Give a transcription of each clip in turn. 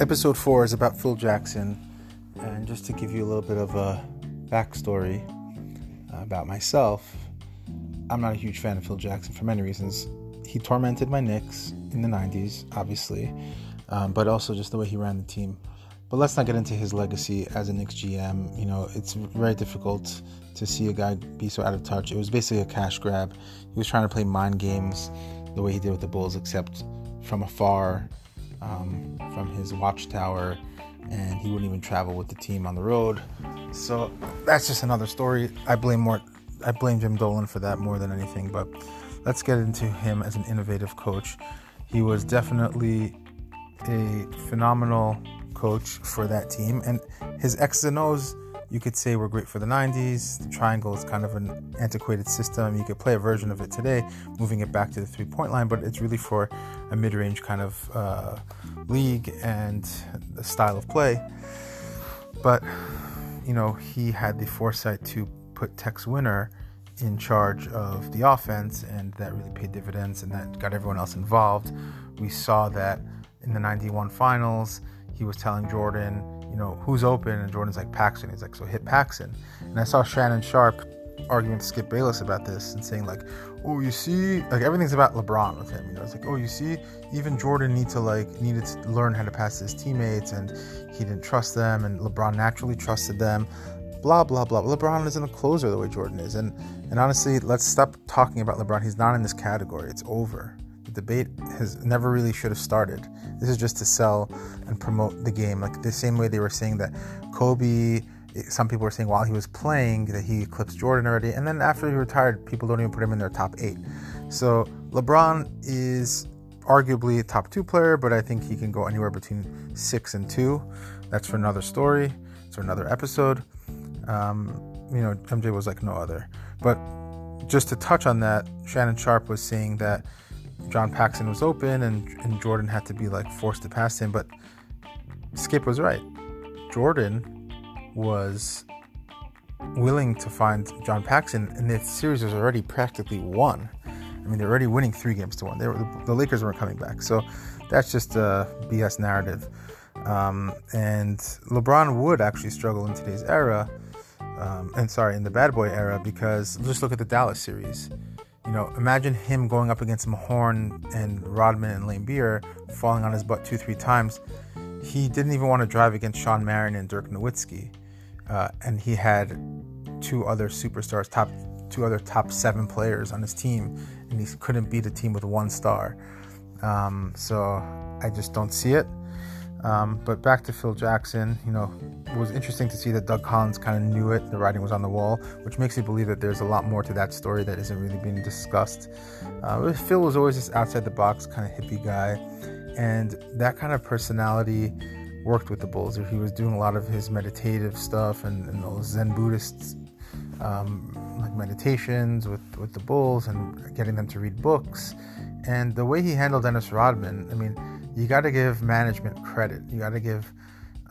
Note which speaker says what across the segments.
Speaker 1: Episode 4 is about Phil Jackson. And just to give you a little bit of a backstory about myself, I'm not a huge fan of Phil Jackson for many reasons. He tormented my Knicks in the 90s, obviously, um, but also just the way he ran the team. But let's not get into his legacy as a Knicks GM. You know, it's very difficult to see a guy be so out of touch. It was basically a cash grab. He was trying to play mind games the way he did with the Bulls, except from afar, um, from his watchtower, and he wouldn't even travel with the team on the road. So that's just another story. I blame more. I blame Jim Dolan for that more than anything. But let's get into him as an innovative coach. He was definitely a phenomenal coach for that team, and his X's and O's you could say were great for the 90s. The triangle is kind of an antiquated system. You could play a version of it today, moving it back to the three point line, but it's really for a mid range kind of uh, league and the style of play. But, you know, he had the foresight to put Tex Winter in charge of the offense, and that really paid dividends and that got everyone else involved. We saw that in the 91 finals. He was telling Jordan, you know, who's open? And Jordan's like, Paxson. He's like, so hit Paxson. And I saw Shannon Sharpe arguing with Skip Bayless about this and saying like, oh, you see, like everything's about LeBron with him. You know, it's like, oh, you see, even Jordan need to like needed to learn how to pass his teammates, and he didn't trust them, and LeBron naturally trusted them. Blah blah blah. LeBron isn't a closer the way Jordan is, and and honestly, let's stop talking about LeBron. He's not in this category. It's over. Debate has never really should have started. This is just to sell and promote the game, like the same way they were saying that Kobe. Some people were saying while he was playing that he eclipsed Jordan already, and then after he retired, people don't even put him in their top eight. So LeBron is arguably a top two player, but I think he can go anywhere between six and two. That's for another story. It's for another episode. Um, you know, MJ was like no other. But just to touch on that, Shannon Sharpe was saying that John Paxson was open and, and Jordan had to be like forced to pass him. But Skip was right. Jordan was willing to find John Paxson, and the series was already practically won. I mean, they're already winning three games to one. They were, the Lakers weren't coming back. So that's just a BS narrative. Um, and LeBron would actually struggle in today's era, um, and sorry, in the bad boy era, because just look at the Dallas series. You know, imagine him going up against Mahorn and Rodman and Laimbeer, falling on his butt two, three times. He didn't even want to drive against Shawn Marion and Dirk Nowitzki, uh, and he had two other superstars, top two other top seven players on his team, and he couldn't beat a team with one star. Um, so I just don't see it. Um, but back to Phil Jackson, you know, it was interesting to see that Doug Collins kind of knew it. The writing was on the wall, which makes me believe that there's a lot more to that story that isn't really being discussed. Uh, Phil was always this outside the box kind of hippie guy, and that kind of personality worked with the Bulls. He was doing a lot of his meditative stuff and, and those Zen Buddhist um, like meditations with, with the Bulls and getting them to read books. And the way he handled Dennis Rodman, I mean, you got to give management credit. You got to give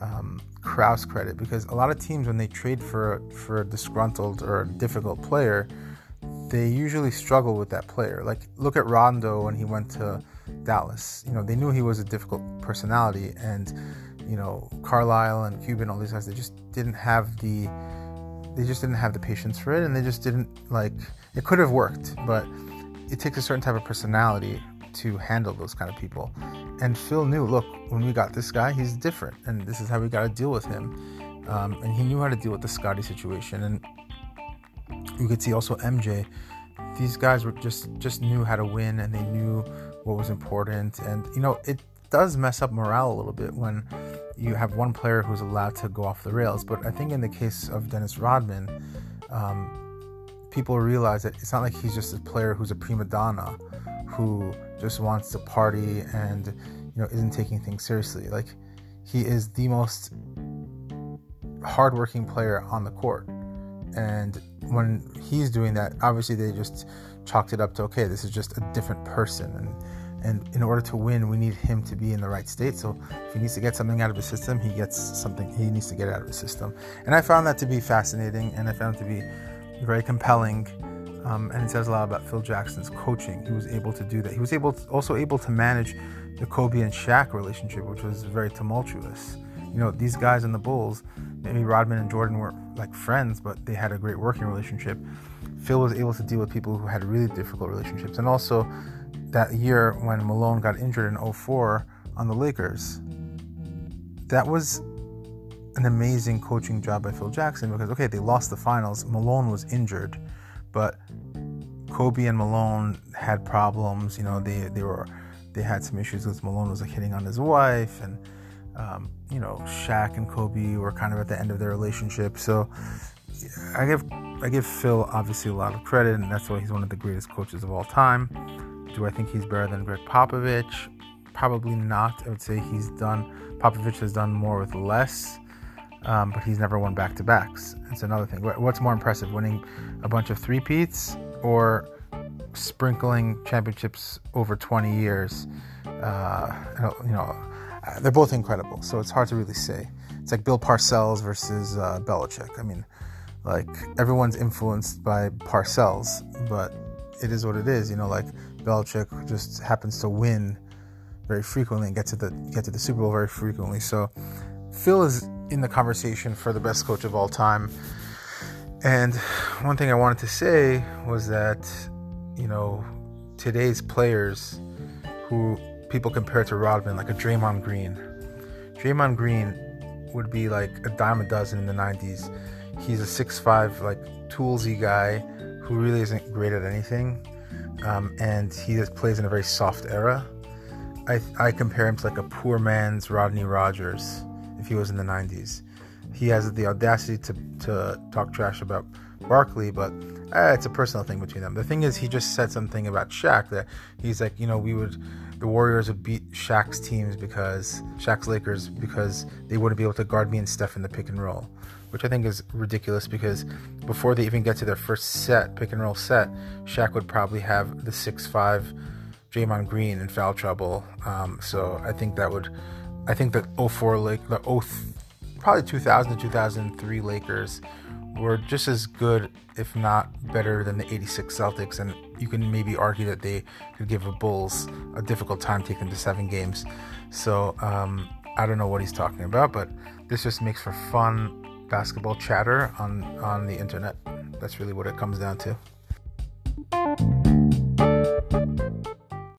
Speaker 1: um, Krause credit because a lot of teams, when they trade for for a disgruntled or a difficult player, they usually struggle with that player. Like look at Rondo when he went to Dallas. You know, they knew he was a difficult personality, and you know Carlisle and Cuban, all these guys, they just didn't have the they just didn't have the patience for it, and they just didn't like. It could have worked, but it takes a certain type of personality to handle those kind of people. And Phil knew, look, when we got this guy, he's different, and this is how we got to deal with him. Um, and he knew how to deal with the Scotty situation. And you could see also MJ. These guys were just just knew how to win, and they knew what was important. And you know, it does mess up morale a little bit when you have one player who's allowed to go off the rails. But I think in the case of Dennis Rodman, um, people realize that it's not like he's just a player who's a prima donna who just wants to party and you know isn't taking things seriously. Like he is the most hardworking player on the court. And when he's doing that, obviously they just chalked it up to okay, this is just a different person and and in order to win, we need him to be in the right state. So if he needs to get something out of his system, he gets something he needs to get out of his system. And I found that to be fascinating and I found it to be very compelling Um, and it says a lot about Phil Jackson's coaching. He was able to do that. He was able to, also able to manage the Kobe and Shaq relationship, which was very tumultuous. You know, these guys in the Bulls, maybe Rodman and Jordan were like friends, but they had a great working relationship. Phil was able to deal with people who had really difficult relationships. And also, that year when Malone got injured in 04 on the Lakers, that was an amazing coaching job by Phil Jackson because, okay, they lost the finals. Malone was injured, but Kobe and Malone had problems. You know, they, they were they had some issues because Malone was like hitting on his wife, and um, you know, Shaq and Kobe were kind of at the end of their relationship. So I give I give Phil obviously a lot of credit, and that's why he's one of the greatest coaches of all time. Do I think he's better than Gregg Popovich? Probably not. I would say he's done. Popovich has done more with less, um, but he's never won back to backs. It's another thing. What's more impressive, winning a bunch of three peats or sprinkling championships over 20 years. Uh, you know, they're both incredible. So it's hard to really say. It's like Bill Parcells versus uh, Belichick. I mean, like everyone's influenced by Parcells, but it is what it is. You know, like Belichick just happens to win very frequently and get to the get to the Super Bowl very frequently. So Phil is in the conversation for the best coach of all time. And one thing I wanted to say was that you know, today's players who people compare to Rodman, like a Draymond Green. Draymond Green would be like a dime a dozen in the 90s. He's a six-five, like toolsy guy who really isn't great at anything. Um, and he just plays in a very soft era. I, I compare him to like a poor man's Rodney Rogers if he was in the 90s. He has the audacity to, to talk trash about Barkley, but uh, it's a personal thing between them. The thing is, he just said something about Shaq that he's like, you know, we would, the Warriors would beat Shaq's teams because Shaq's Lakers because they wouldn't be able to guard me and Steph in the pick and roll, which I think is ridiculous because before they even get to their first set, pick and roll set, Shaq would probably have the six five Draymond Green in foul trouble. Um, so I think that would, I think that 04 Lake, the 0, probably 2000 to 2003 Lakers were just as good, if not better, than the 86 Celtics. And you can maybe argue that they could give the Bulls a difficult time taking to seven games. So um, I don't know what he's talking about, but this just makes for fun basketball chatter on, on the internet. That's really what it comes down to.